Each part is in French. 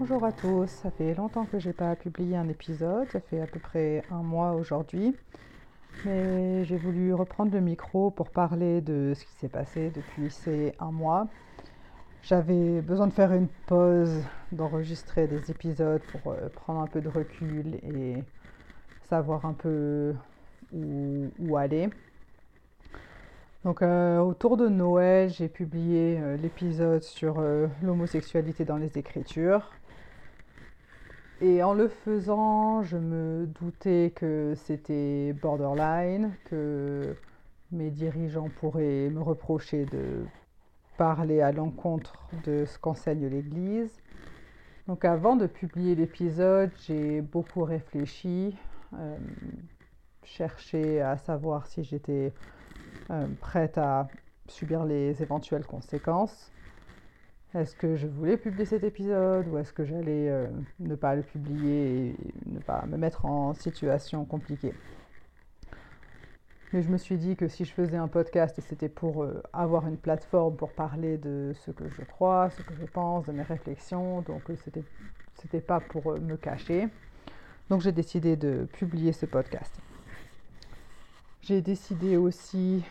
Bonjour à tous, ça fait longtemps que j'ai pas publié un épisode, ça fait à peu près un mois aujourd'hui. Mais j'ai voulu reprendre le micro pour parler de ce qui s'est passé depuis ces un mois. J'avais besoin de faire une pause, d'enregistrer des épisodes pour euh, prendre un peu de recul et savoir un peu où, aller. Donc euh, autour de Noël, j'ai publié euh, l'épisode sur l'homosexualité dans les écritures. Et en le faisant, je me doutais que c'était borderline, que mes dirigeants pourraient me reprocher de parler à l'encontre de ce qu'enseigne l'Église. Donc avant de publier l'épisode, j'ai beaucoup réfléchi, euh, cherché à savoir si j'étais euh, prête à subir les éventuelles conséquences. Est-ce que je voulais publier cet épisode ou est-ce que j'allais euh, ne pas le publier et ne pas me mettre en situation compliquée? Mais je me suis dit que si je faisais un podcast, c'était pour euh, avoir une plateforme pour parler de ce que je crois, ce que je pense, de mes réflexions. Donc euh, c'était c'était pas pour me cacher. Donc j'ai décidé de publier ce podcast. J'ai décidé aussi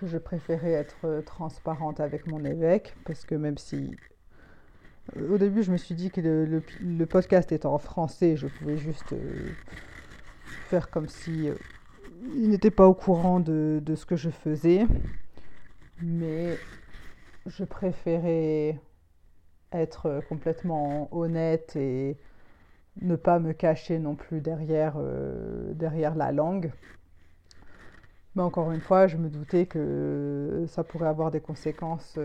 que je préférais être transparente avec mon évêque, parce que même si au début, je me suis dit que le, podcast étant en français, je pouvais juste euh, faire comme si euh, il n'était pas au courant de, ce que je faisais. Mais je préférais être complètement honnête et ne pas me cacher non plus euh, derrière la langue. Mais encore une fois, je me doutais que ça pourrait avoir des conséquences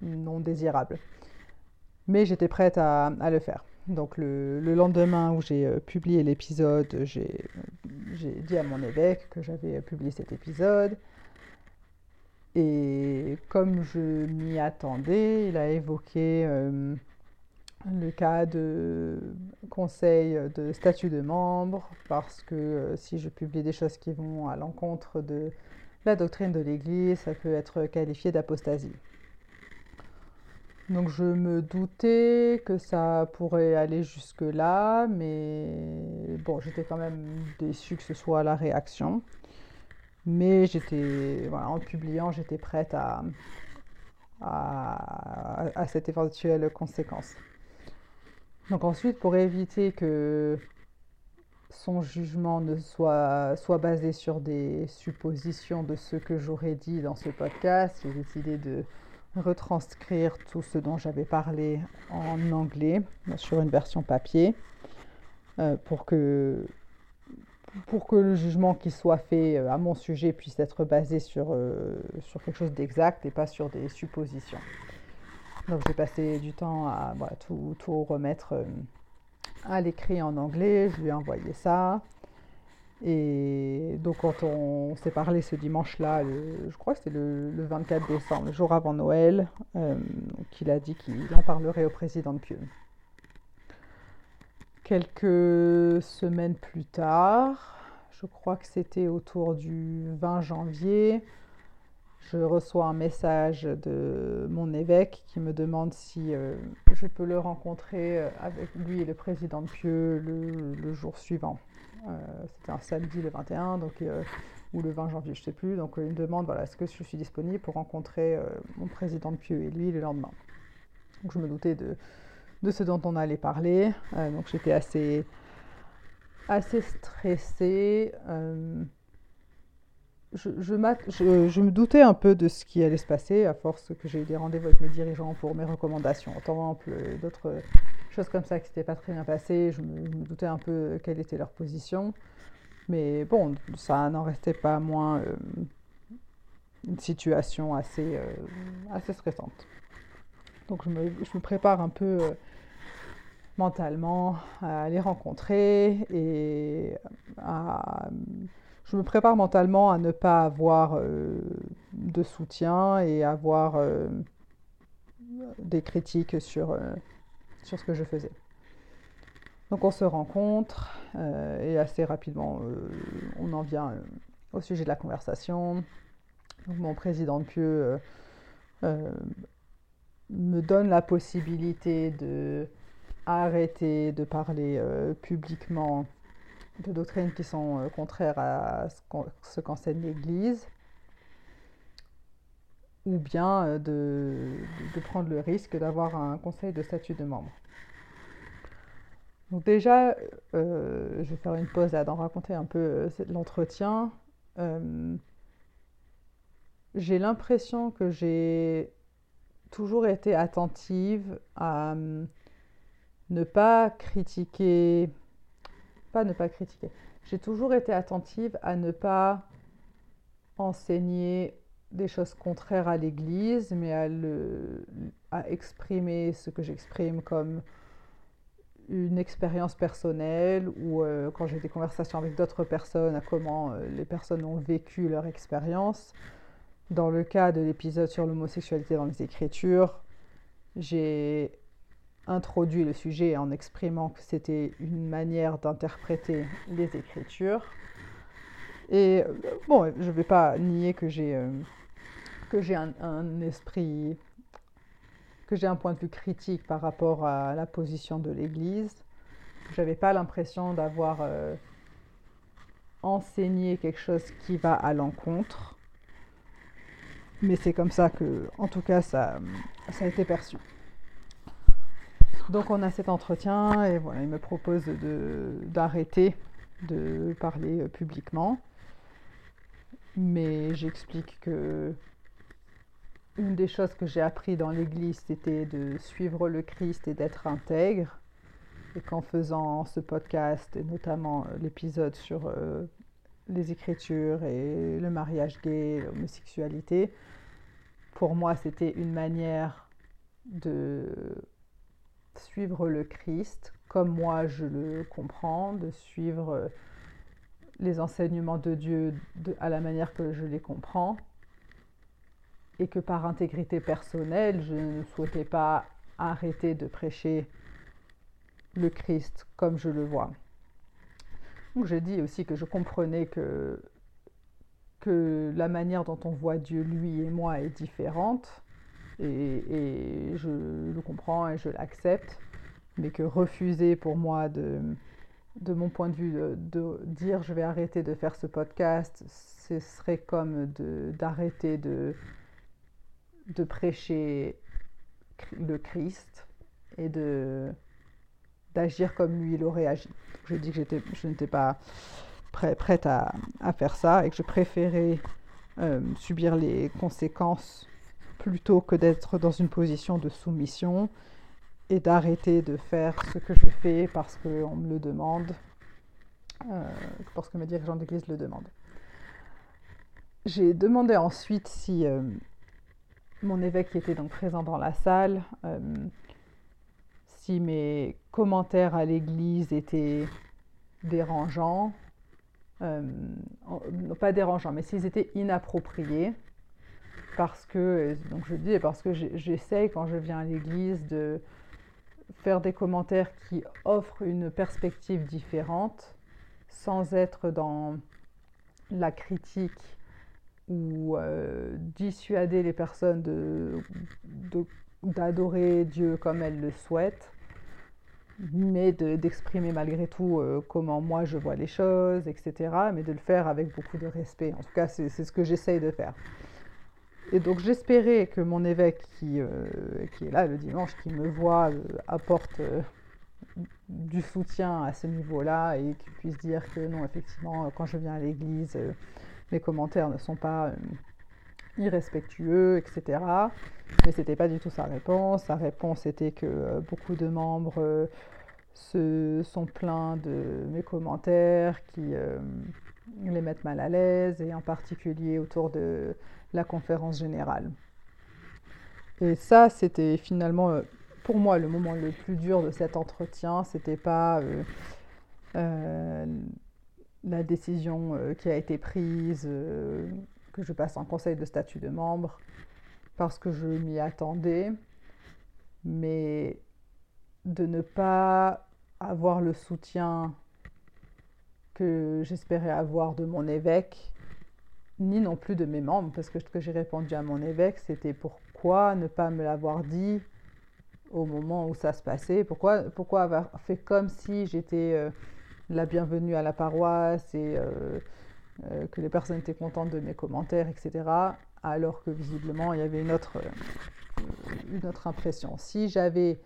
non désirables. Mais j'étais prête à, le faire. Donc le, lendemain où j'ai euh, publié l'épisode, j'ai dit à mon évêque que j'avais publié cet épisode. Et comme je m'y attendais, il a évoqué euh, le cas de conseil de statut de membre, parce que euh, si je publie des choses qui vont à l'encontre de la doctrine de l'Église, ça peut être qualifié d'apostasie. Donc je me doutais que ça pourrait aller jusque-là, mais bon, j'étais quand même déçue que ce soit la réaction. Mais j'étais, voilà, en publiant, j'étais prête à, à, cette éventuelle conséquence. Donc ensuite, pour éviter que son jugement ne soit, soit basé sur des suppositions de ce que j'aurais dit dans ce podcast, j'ai décidé de retranscrire tout ce dont j'avais parlé en anglais sur une version papier euh, pour, que, pour que le jugement qui soit fait euh, à mon sujet puisse être basé sur, euh, sur quelque chose d'exact et pas sur des suppositions. Donc j'ai passé du temps à tout, tout, remettre à l'écrit en anglais, je lui ai envoyé ça. Et donc quand on s'est parlé ce dimanche-là, je crois que c'était le, 24 décembre, le jour avant Noël, euh, qu'il a dit qu'il en parlerait au président de Pieux. Quelques semaines plus tard, je crois que c'était autour du 20 janvier, je reçois un message de mon évêque qui me demande si euh, je peux le rencontrer euh, avec lui et le président de Pieux le jour suivant. Euh, c'était un samedi le 21, donc, ou le 20 janvier, je ne sais plus. Donc il me demande voilà, est-ce que je suis disponible pour rencontrer mon président de Pieux et lui le lendemain? Je me doutais de, de ce dont on allait parler. donc j'étais assez, assez stressée. Je, me doutais un peu de ce qui allait se passer à force que j'ai eu des rendez-vous avec mes dirigeants pour mes recommandations. Autant d'autres choses comme ça qui s'étaient pas très bien passées. Je me, doutais un peu quelle était leur position. Mais bon, ça n'en restait pas moins euh, une situation assez, euh, assez stressante. Donc je me, je me prépare un peu euh, mentalement à les rencontrer et à, je me prépare mentalement à ne pas avoir de soutien et avoir des critiques sur, sur ce que je faisais. Donc on se rencontre euh, et assez rapidement euh, on en vient euh, au sujet de la conversation. Mon président de Pieux me donne la possibilité de arrêter de parler euh, publiquement de doctrines qui sont euh, contraires à ce qu'enseigne l'Église, ou bien euh, de, prendre le risque d'avoir un conseil de statut de membre. Donc déjà, je vais faire une pause là d'en raconter un peu l'entretien. j'ai l'impression que j'ai toujours été attentive à ne pas critiquer, pas ne pas critiquer, j'ai toujours été attentive à ne pas enseigner des choses contraires à l'Église, mais à, le, à exprimer ce que j'exprime comme une expérience personnelle ou euh, quand j'ai des conversations avec d'autres personnes, à comment euh, les personnes ont vécu leur expérience. Dans le cas de l'épisode sur l'homosexualité dans les Écritures, j'ai introduit le sujet en exprimant que c'était une manière d'interpréter les Écritures. Et euh, bon, je ne vais pas nier que j'ai euh, un, esprit, que j'ai un point de vue critique par rapport à la position de l'Église. J'avais pas l'impression d'avoir euh, enseigné quelque chose qui va à l'encontre. Mais c'est comme ça que, en tout cas, ça, ça a été perçu. Donc on a cet entretien et voilà, il me propose d'arrêter de, parler euh, publiquement. Mais j'explique que une des choses que j'ai appris dans l'Église, c'était de suivre le Christ et d'être intègre. Et qu'en faisant ce podcast, et notamment euh, l'épisode sur euh, les Écritures et le mariage gay, l'homosexualité, pour moi, c'était une manière de suivre le Christ comme moi je le comprends, de suivre euh, les enseignements de Dieu à la manière que je les comprends, et que par intégrité personnelle, je ne souhaitais pas arrêter de prêcher le Christ comme je le vois. J'ai dit aussi que je comprenais que la manière dont on voit Dieu, lui et moi, est différente, et, je le comprends et je l'accepte, mais que refuser pour moi de, de mon point de vue, de, dire je vais arrêter de faire ce podcast, ce serait comme d'arrêter de, de, prêcher le Christ et de d'agir comme lui il aurait agi. J'ai dit que je n'étais pas prête à, à, faire ça et que je préférais euh, subir les conséquences plutôt que d'être dans une position de soumission et d'arrêter de faire ce que je fais parce qu'on me le demande, euh, parce que mes dirigeants d'église le demandent. J'ai demandé ensuite si euh, mon évêque qui était donc présent dans la salle, euh, si mes commentaires à l'église étaient dérangeants, pas dérangeants, mais s'ils étaient inappropriés parce que, donc je dis, parce que j'essaye quand je viens à l'église de faire des commentaires qui offrent une perspective différente sans être dans la critique ou euh, dissuader les personnes d'adorer Dieu comme elles le souhaitent, mais d'exprimer malgré tout euh, comment moi je vois les choses, etc., mais de le faire avec beaucoup de respect. En tout cas, c'est ce que j'essaye de faire. Et donc j'espérais que mon évêque qui, euh, qui, est là le dimanche, qui me voit, euh, apporte euh, du soutien à ce niveau-là et qu'il puisse dire que non, effectivement, quand je viens à l'église, mes commentaires ne sont pas irrespectueux, etc. Mais ce n'était pas du tout sa réponse. Sa réponse était que beaucoup de membres se sont plaints de mes commentaires qui les mettent mal à l'aise, et en particulier autour de la conférence générale. Et ça, c'était finalement euh, pour moi le moment le plus dur de cet entretien. C'était pas euh, euh, la décision qui a été prise, que je passe en conseil de statut de membre, parce que je m'y attendais, mais de ne pas avoir le soutien que j'espérais avoir de mon évêque ni non plus de mes membres, parce que ce que j'ai répondu à mon évêque, c'était pour pourquoi ne pas me l'avoir dit au moment où ça se passait? Pourquoi, pourquoi avoir fait comme si j'étais euh, la bienvenue à la paroisse et euh, euh, que les personnes étaient contentes de mes commentaires, etc. Alors que visiblement, il y avait une autre, une autre impression? Si j'avais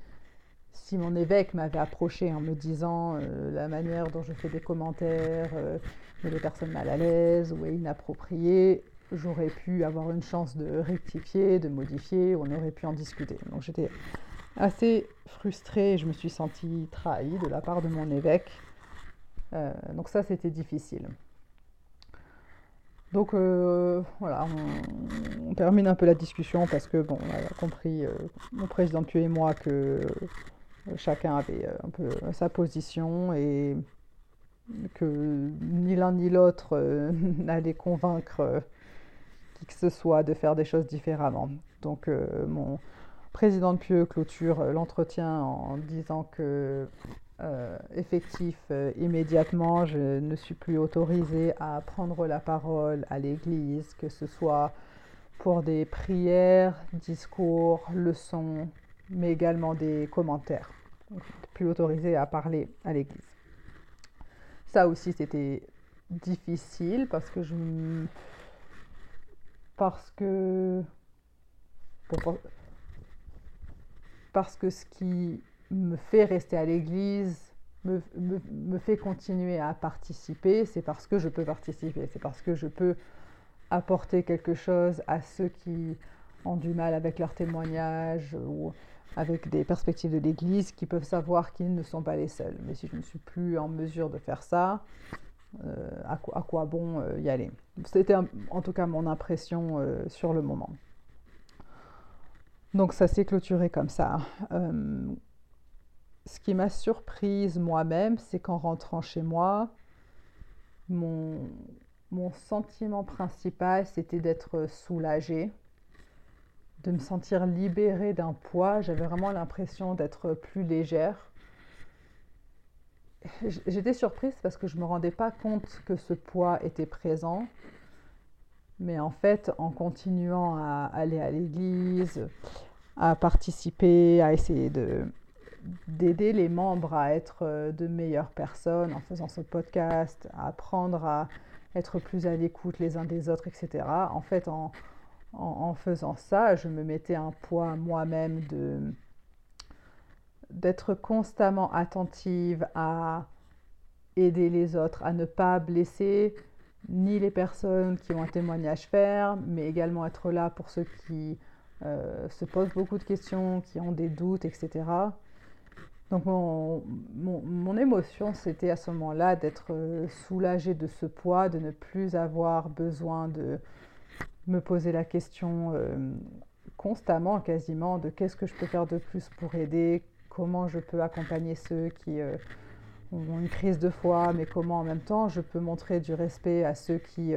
si mon évêque m'avait approché en me disant la manière dont je fais des commentaires met les personnes mal à l'aise ou est inappropriée, j'aurais pu avoir une chance de rectifier, de modifier, on aurait pu en discuter. Donc j'étais assez frustrée, je me suis sentie trahie de la part de mon évêque. Euh, donc ça, c'était difficile. Donc euh, voilà, on, termine un peu la discussion parce que bon, on a compris, euh, mon président Pieux et moi, que chacun avait un peu sa position et que ni l'un ni l'autre n'allait convaincre qui que ce soit de faire des choses différemment. Donc mon président de Pieux clôture euh, l'entretien en disant que euh, effectif euh, immédiatement, je ne suis plus autorisée à prendre la parole à l'église, que ce soit pour des prières, discours, leçons, mais également des commentaires. Plus autorisée à parler à l'église. Ça aussi, c'était difficile parce que je parce que parce que ce qui me fait rester à l'église, me, me, fait continuer à participer, c'est parce que je peux participer, c'est parce que je peux apporter quelque chose à ceux qui ont du mal avec leur témoignage ou avec des perspectives de l'Église, qui peuvent savoir qu'ils ne sont pas les seuls. Mais si je ne suis plus en mesure de faire ça, euh, à, quoi, bon euh, y aller? C'était en tout cas mon impression euh, sur le moment. Donc ça s'est clôturé comme ça. Ce qui m'a surprise moi-même, c'est qu'en rentrant chez moi, mon, mon sentiment principal, c'était d'être soulagée, de me sentir libérée d'un poids. J'avais vraiment l'impression d'être plus légère. J'étais surprise parce que je ne me rendais pas compte que ce poids était présent. Mais en fait, en continuant à aller à l'église, à participer, à essayer de d'aider les membres à être euh, de meilleures personnes en faisant ce podcast, à apprendre à être plus à l'écoute les uns des autres, etc. En fait, en, faisant ça, je me mettais un poids moi-même de d'être constamment attentive à aider les autres, à ne pas blesser ni les personnes qui ont un témoignage ferme, mais également être là pour ceux qui euh, se posent beaucoup de questions, qui ont des doutes, etc. Donc mon, mon, mon émotion, c'était à ce moment-là d'être euh, soulagée de ce poids, de ne plus avoir besoin de me poser la question euh, constamment, quasiment, de qu'est-ce que je peux faire de plus pour aider, comment je peux accompagner ceux qui ont une crise de foi, mais comment en même temps je peux montrer du respect à ceux qui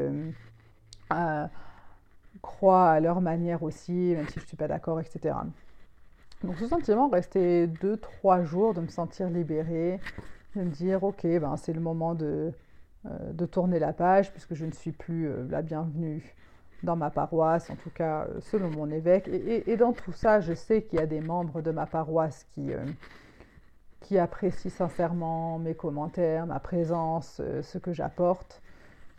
croient à leur manière aussi, même si je ne suis pas d'accord, etc. Donc ce sentiment restait deux, trois jours de me sentir libérée, de me dire ok, ben, c'est le moment de, euh, de tourner la page puisque je ne suis plus euh, la bienvenue dans ma paroisse, en tout cas euh, selon mon évêque. Et, dans tout ça, je sais qu'il y a des membres de ma paroisse qui, qui apprécient sincèrement mes commentaires, ma présence, ce que j'apporte.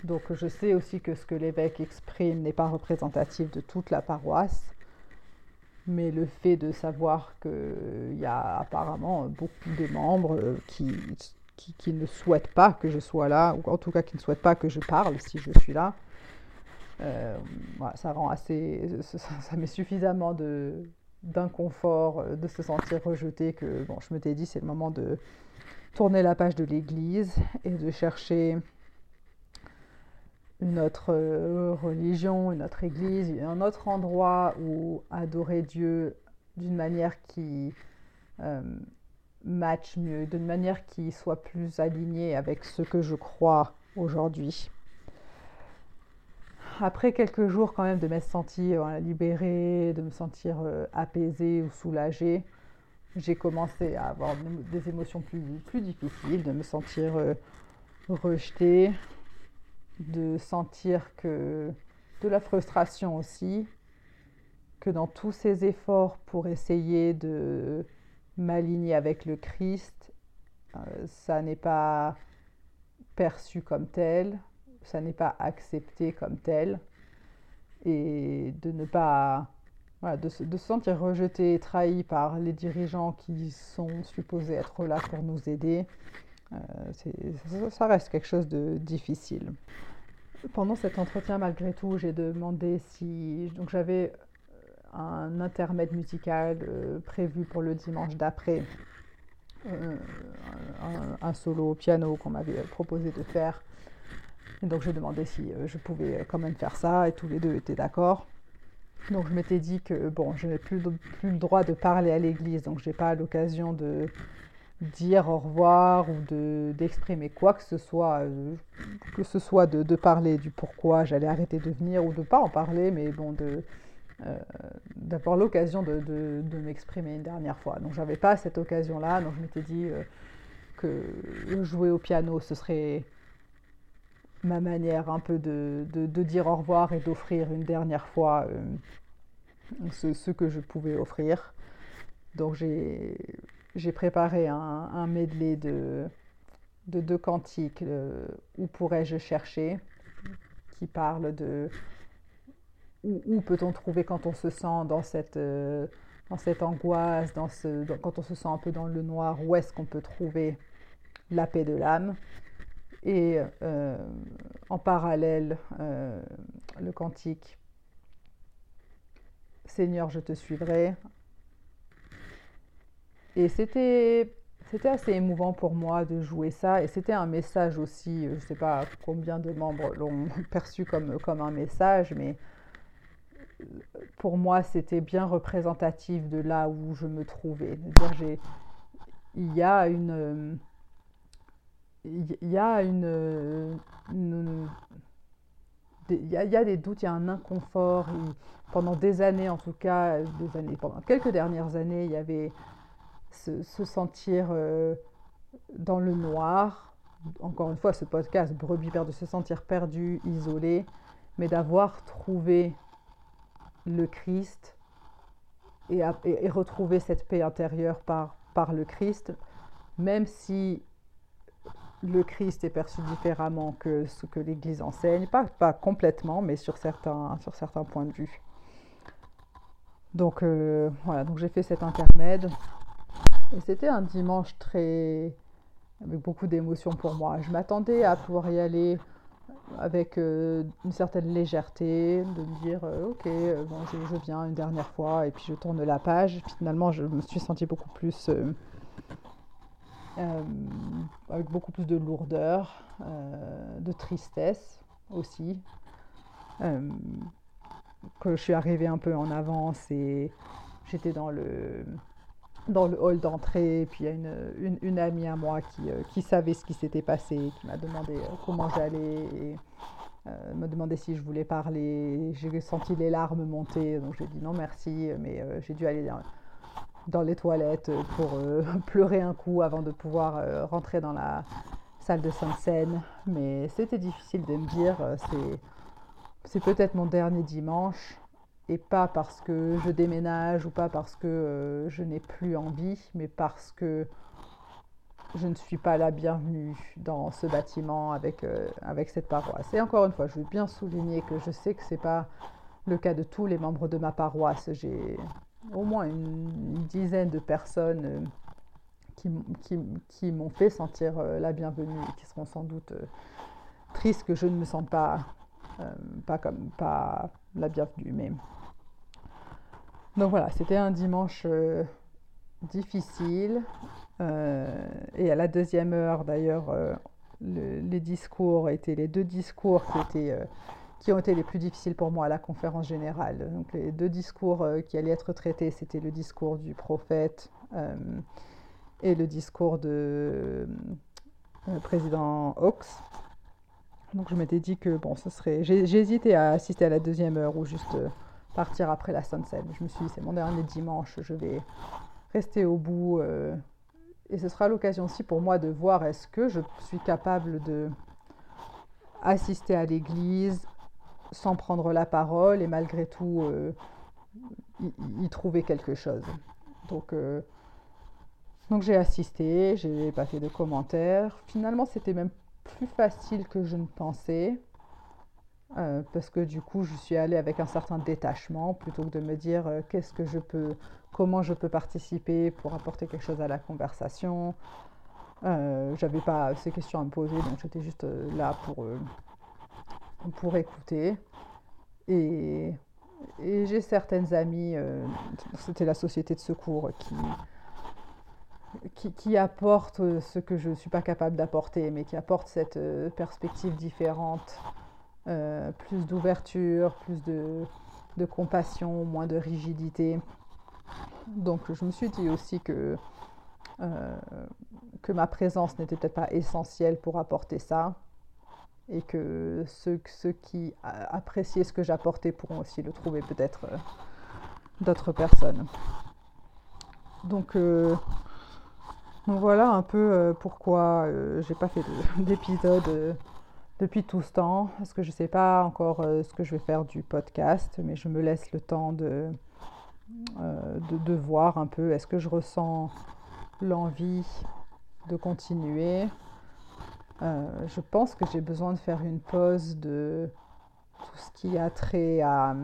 Donc je sais aussi que ce que l'évêque exprime n'est pas représentatif de toute la paroisse, mais le fait de savoir qu'il y a apparemment beaucoup de membres euh, qui, qui, ne souhaitent pas que je sois là, ou en tout cas qui ne souhaitent pas que je parle si je suis là, euh, ça rend assez, ça, met suffisamment de d'inconfort, euh, de se sentir rejeté que bon, je me t'ai dit c'est le moment de tourner la page de l'Église et de chercher une autre euh, religion, une autre église, un autre endroit où adorer Dieu d'une manière qui euh, match mieux, d'une manière qui soit plus alignée avec ce que je crois aujourd'hui. Après quelques jours quand même de m'être sentie libérée, de me sentir euh, apaisée ou soulagée, j'ai commencé à avoir des émotions plus, plus difficiles, de me sentir rejetée, de sentir que de la frustration aussi, que dans tous ces efforts pour essayer de m'aligner avec le Christ, euh, ça n'est pas perçu comme tel, ça n'est pas accepté comme tel, et de ne pas de, se, sentir rejeté et trahi par les dirigeants qui sont supposés être là pour nous aider, euh, ça reste quelque chose de difficile. Pendant cet entretien, malgré tout, j'ai demandé si donc j'avais un intermède musical euh, prévu pour le dimanche d'après, euh, un, solo au piano qu'on m'avait proposé de faire. Et donc j'ai demandé si je pouvais quand même faire ça et tous les deux étaient d'accord. Donc je m'étais dit que bon, je n'avais plus, plus le droit de parler à l'église, donc je n'ai pas l'occasion de dire au revoir ou de, d'exprimer quoi que ce soit, euh, que ce soit de, de, parler du pourquoi j'allais arrêter de venir ou de ne pas en parler, mais bon, euh, d'avoir l'occasion de, de, m'exprimer une dernière fois. Donc j'avais pas cette occasion-là, donc je m'étais dit euh, que jouer au piano, ce serait ma manière un peu de, dire au revoir et d'offrir une dernière fois ce, ce, que je pouvais offrir. Donc j'ai préparé un, un, de, de deux cantiques, Où pourrais-je chercher qui parle de où, peut-on trouver quand on se sent dans cette, euh, angoisse, quand on se sent un peu dans le noir, où est-ce qu'on peut trouver la paix de l'âme Et euh, en parallèle, euh, le cantique. Seigneur, je te suivrai, et c'était assez émouvant pour moi de jouer ça. Et c'était un message aussi, je ne sais pas combien de membres l'ont perçu comme, comme un message, mais pour moi c'était bien représentatif de là où je me trouvais. il y a une... Il y a une, il, y a, des doutes, il y a un inconfort. pendant des années, en tout cas, des années, pendant quelques dernières années, il y avait se, sentir euh, dans le noir. Encore une fois, ce podcast, brebis de se sentir perdu, isolé, mais d'avoir trouvé le Christ et, et, retrouver cette paix intérieure par, par le Christ, même si le Christ est perçu différemment que ce que l'Église enseigne, pas, pas complètement, mais sur certains, sur certains points de vue. Donc euh, voilà, donc j'ai fait cet intermède. Et c'était un dimanche très. avec beaucoup d'émotions pour moi. Je m'attendais à pouvoir y aller avec euh, une certaine légèreté, de me dire euh, ok, bon, je, viens une dernière fois et puis je tourne la page. finalement, je me suis sentie beaucoup plus. Avec beaucoup plus de lourdeur, de tristesse aussi. que je suis arrivée un peu en avance et j'étais dans le dans le hall d'entrée. Puis il y a une, une, amie à moi qui, euh, qui savait ce qui s'était passé, qui m'a demandé euh, comment j'allais et euh, me demandait si je voulais parler. J'ai senti les larmes monter, donc j'ai dit non merci, mais j'ai dû aller dans, les toilettes pour pleurer un coup avant de pouvoir rentrer dans la salle de Sainte-Seine. Mais c'était difficile de me dire, c'est peut-être mon dernier dimanche et pas parce que je déménage ou pas parce que euh, je n'ai plus envie, mais parce que je ne suis pas la bienvenue dans ce bâtiment avec, euh, avec cette paroisse. Et encore une fois, je veux bien souligner que je sais que ce n'est pas le cas de tous les membres de ma paroisse. Au moins une, dizaine de personnes euh, qui, qui, m'ont fait sentir la bienvenue et qui seront sans doute tristes que je ne me sente pas, pas comme pas la bienvenue. Mais donc voilà, c'était un dimanche euh, difficile. Euh, et à la deuxième heure, d'ailleurs, euh, les discours étaient les deux discours qui, étaient, qui ont été les plus difficiles pour moi à la conférence générale. Donc les deux discours qui allaient être traités, c'était le discours du prophète et le discours de président Hawks. Donc je m'étais dit que bon, ce serait. J'ai hésité à assister à la deuxième heure ou juste partir après la sunset. Je me suis dit, c'est mon dernier dimanche, je vais rester au bout. Euh, et ce sera l'occasion aussi pour moi de voir est-ce que je suis capable de assister à l'église sans prendre la parole et malgré tout euh, y, trouver quelque chose. Donc, donc j'ai assisté, j'ai pas fait de commentaires. Finalement, c'était même plus facile que je ne pensais. parce que du coup, je suis allée avec un certain détachement plutôt que de me dire qu'est-ce que je peux, comment je peux participer pour apporter quelque chose à la conversation. Euh, J'avais pas ces questions à me poser, donc j'étais juste là pour, pour écouter. Et, j'ai certaines amies, euh, c'était la société de secours qui, qui, apporte ce que je ne suis pas capable d'apporter, mais qui apporte cette euh, perspective différente, euh, plus d'ouverture, plus de, compassion, moins de rigidité. Donc je me suis dit aussi que, que ma présence n'était peut-être pas essentielle pour apporter ça et que ceux, qui appréciaient ce que j'apportais pourront aussi le trouver peut-être euh, d'autres personnes. Donc, euh, voilà un peu euh, pourquoi j'ai pas fait d'épisode depuis tout ce temps, parce que je ne sais pas encore ce que je vais faire du podcast, mais je me laisse le temps de, de voir un peu, est-ce que je ressens l'envie de continuer? Euh, je pense que j'ai besoin de faire une pause de tout ce qui a trait à,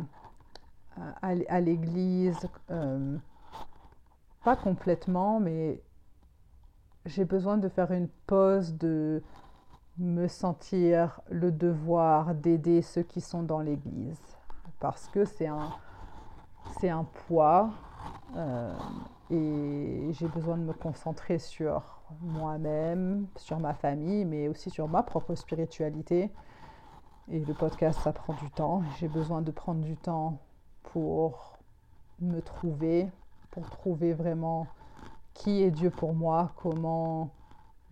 l'Église. Euh, pas complètement, mais j'ai besoin de faire une pause de me sentir le devoir d'aider ceux qui sont dans l'Église. Parce que c'est un, c'est un poids euh, et j'ai besoin de me concentrer sur moi-même, sur ma famille, mais aussi sur ma propre spiritualité. Et le podcast, ça prend du temps. J'ai besoin de prendre du temps pour me trouver, pour trouver vraiment qui est Dieu pour moi, comment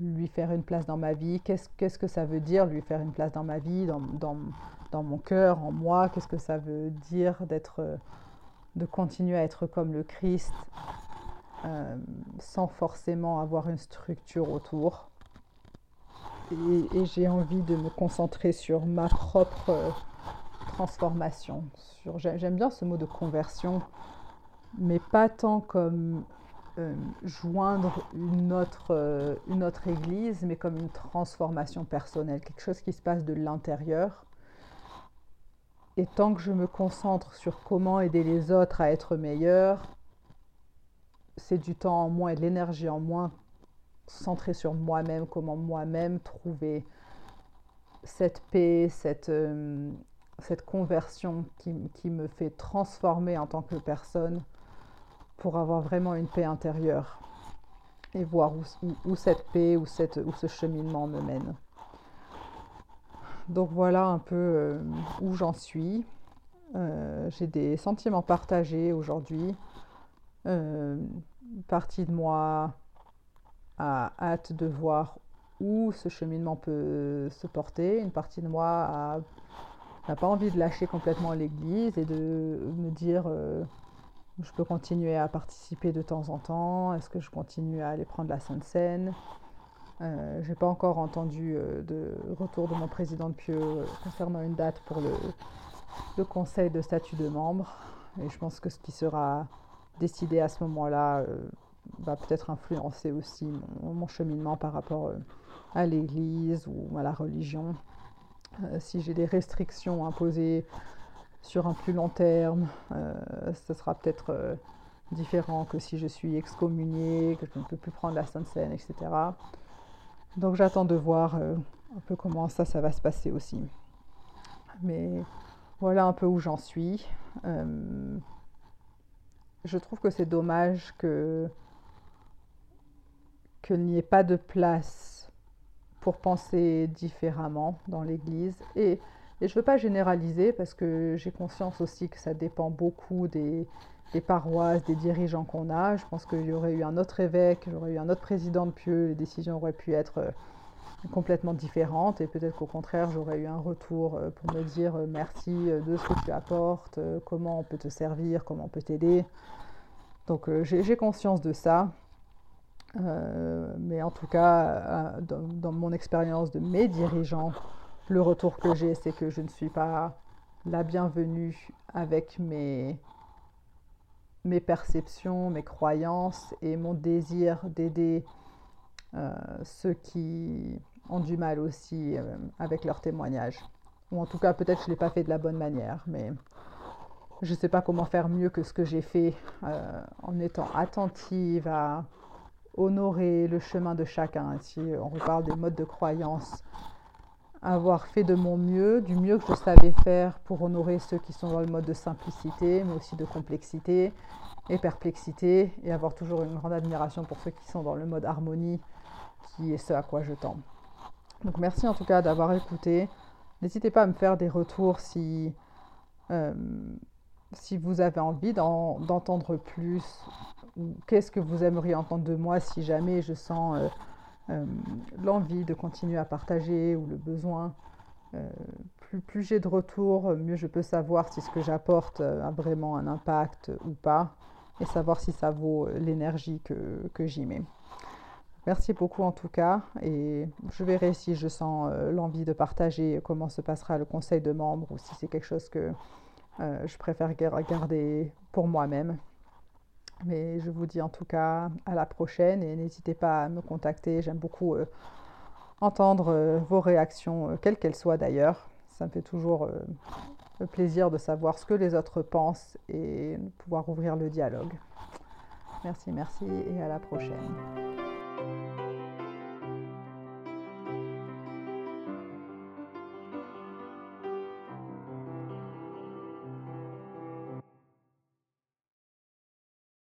lui faire une place dans ma vie, qu'est-ce, qu'est-ce que ça veut dire lui faire une place dans ma vie, dans, dans, dans mon cœur, en moi, qu'est-ce que ça veut dire d'être, de continuer à être comme le Christ euh, sans forcément avoir une structure autour. Et, j'ai envie de me concentrer sur ma propre euh, transformation. J'aime bien ce mot de conversion, mais pas tant comme euh, joindre une autre église, mais comme une transformation personnelle, quelque chose qui se passe de l'intérieur. Et tant que je me concentre sur comment aider les autres à être meilleurs, c'est du temps en moins et de l'énergie en moins centré sur moi-même, comment moi-même trouver cette paix, cette, euh, cette conversion qui, qui, me fait transformer en tant que personne pour avoir vraiment une paix intérieure et voir où, cette paix, où ce cheminement me mène. Donc voilà un peu euh, où j'en suis. Euh, j'ai des sentiments partagés aujourd'hui. Euh, partie de moi a hâte de voir où ce cheminement peut se porter. Une partie de moi n'a pas envie de lâcher complètement l'église et de me dire euh, je peux continuer à participer de temps en temps, est-ce que je continue à aller prendre la Sainte Seine? Euh, Je n'ai pas encore entendu de retour de mon président de Pieux concernant une date pour le, le conseil de statut de membre. Et je pense que ce qui sera décider à ce moment-là euh, va peut-être influencer aussi mon, cheminement par rapport euh, à l'Église ou à la religion. Euh, si j'ai des restrictions imposées sur un plus long terme, ce sera peut-être différent que si je suis excommuniée, que je ne peux plus prendre la Sainte Seine, etc. Donc j'attends de voir un peu comment ça va se passer aussi. Mais voilà un peu où j'en suis je trouve que c'est dommage que qu'il n'y ait pas de place pour penser différemment dans l'Église. Et, je ne veux pas généraliser parce que j'ai conscience aussi que ça dépend beaucoup des, des paroisses, des dirigeants qu'on a. Je pense qu'il y aurait eu un autre évêque, j'aurais eu un autre président de Pieux, les décisions auraient pu être euh, complètement différentes et peut-être qu'au contraire j'aurais eu un retour euh, pour me dire euh, merci de ce que tu apportes, comment on peut te servir, comment on peut t'aider. Donc euh, j'ai conscience de ça. Euh, mais en tout cas, euh, dans, mon expérience de mes dirigeants, le retour que j'ai, c'est que je ne suis pas la bienvenue avec mes perceptions, mes croyances et mon désir d'aider ceux qui ont du mal aussi avec leurs témoignages. Ou en tout cas, peut-être je ne l'ai pas fait de la bonne manière, mais je ne sais pas comment faire mieux que ce que j'ai fait en étant attentive à honorer le chemin de chacun. Si on reparle des modes de croyance, avoir fait de mon mieux, du mieux que je savais faire pour honorer ceux qui sont dans le mode de simplicité, mais aussi de complexité et perplexité, et avoir toujours une grande admiration pour ceux qui sont dans le mode harmonie, qui est ce à quoi je tends. Donc merci en tout cas d'avoir écouté. N'hésitez pas à me faire des retours si, euh, si vous avez envie d'entendre plus, ou qu'est-ce que vous aimeriez entendre de moi si jamais je sens... Euh, euh, l'envie de continuer à partager ou le besoin. Plus, plus j'ai de retours, mieux je peux savoir si ce que j'apporte a vraiment un impact ou pas et savoir si ça vaut l'énergie que, que j'y mets. Merci beaucoup en tout cas et je verrai si je sens l'envie de partager comment se passera le conseil de membres ou si c'est quelque chose que je préfère garder pour moi-même. Mais je vous dis en tout cas à la prochaine et n'hésitez pas à me contacter. J'aime beaucoup euh, entendre euh, vos réactions, euh, quelles qu'elles soient d'ailleurs. Ça me fait toujours plaisir de savoir ce que les autres pensent et pouvoir ouvrir le dialogue. Merci, merci et à la prochaine.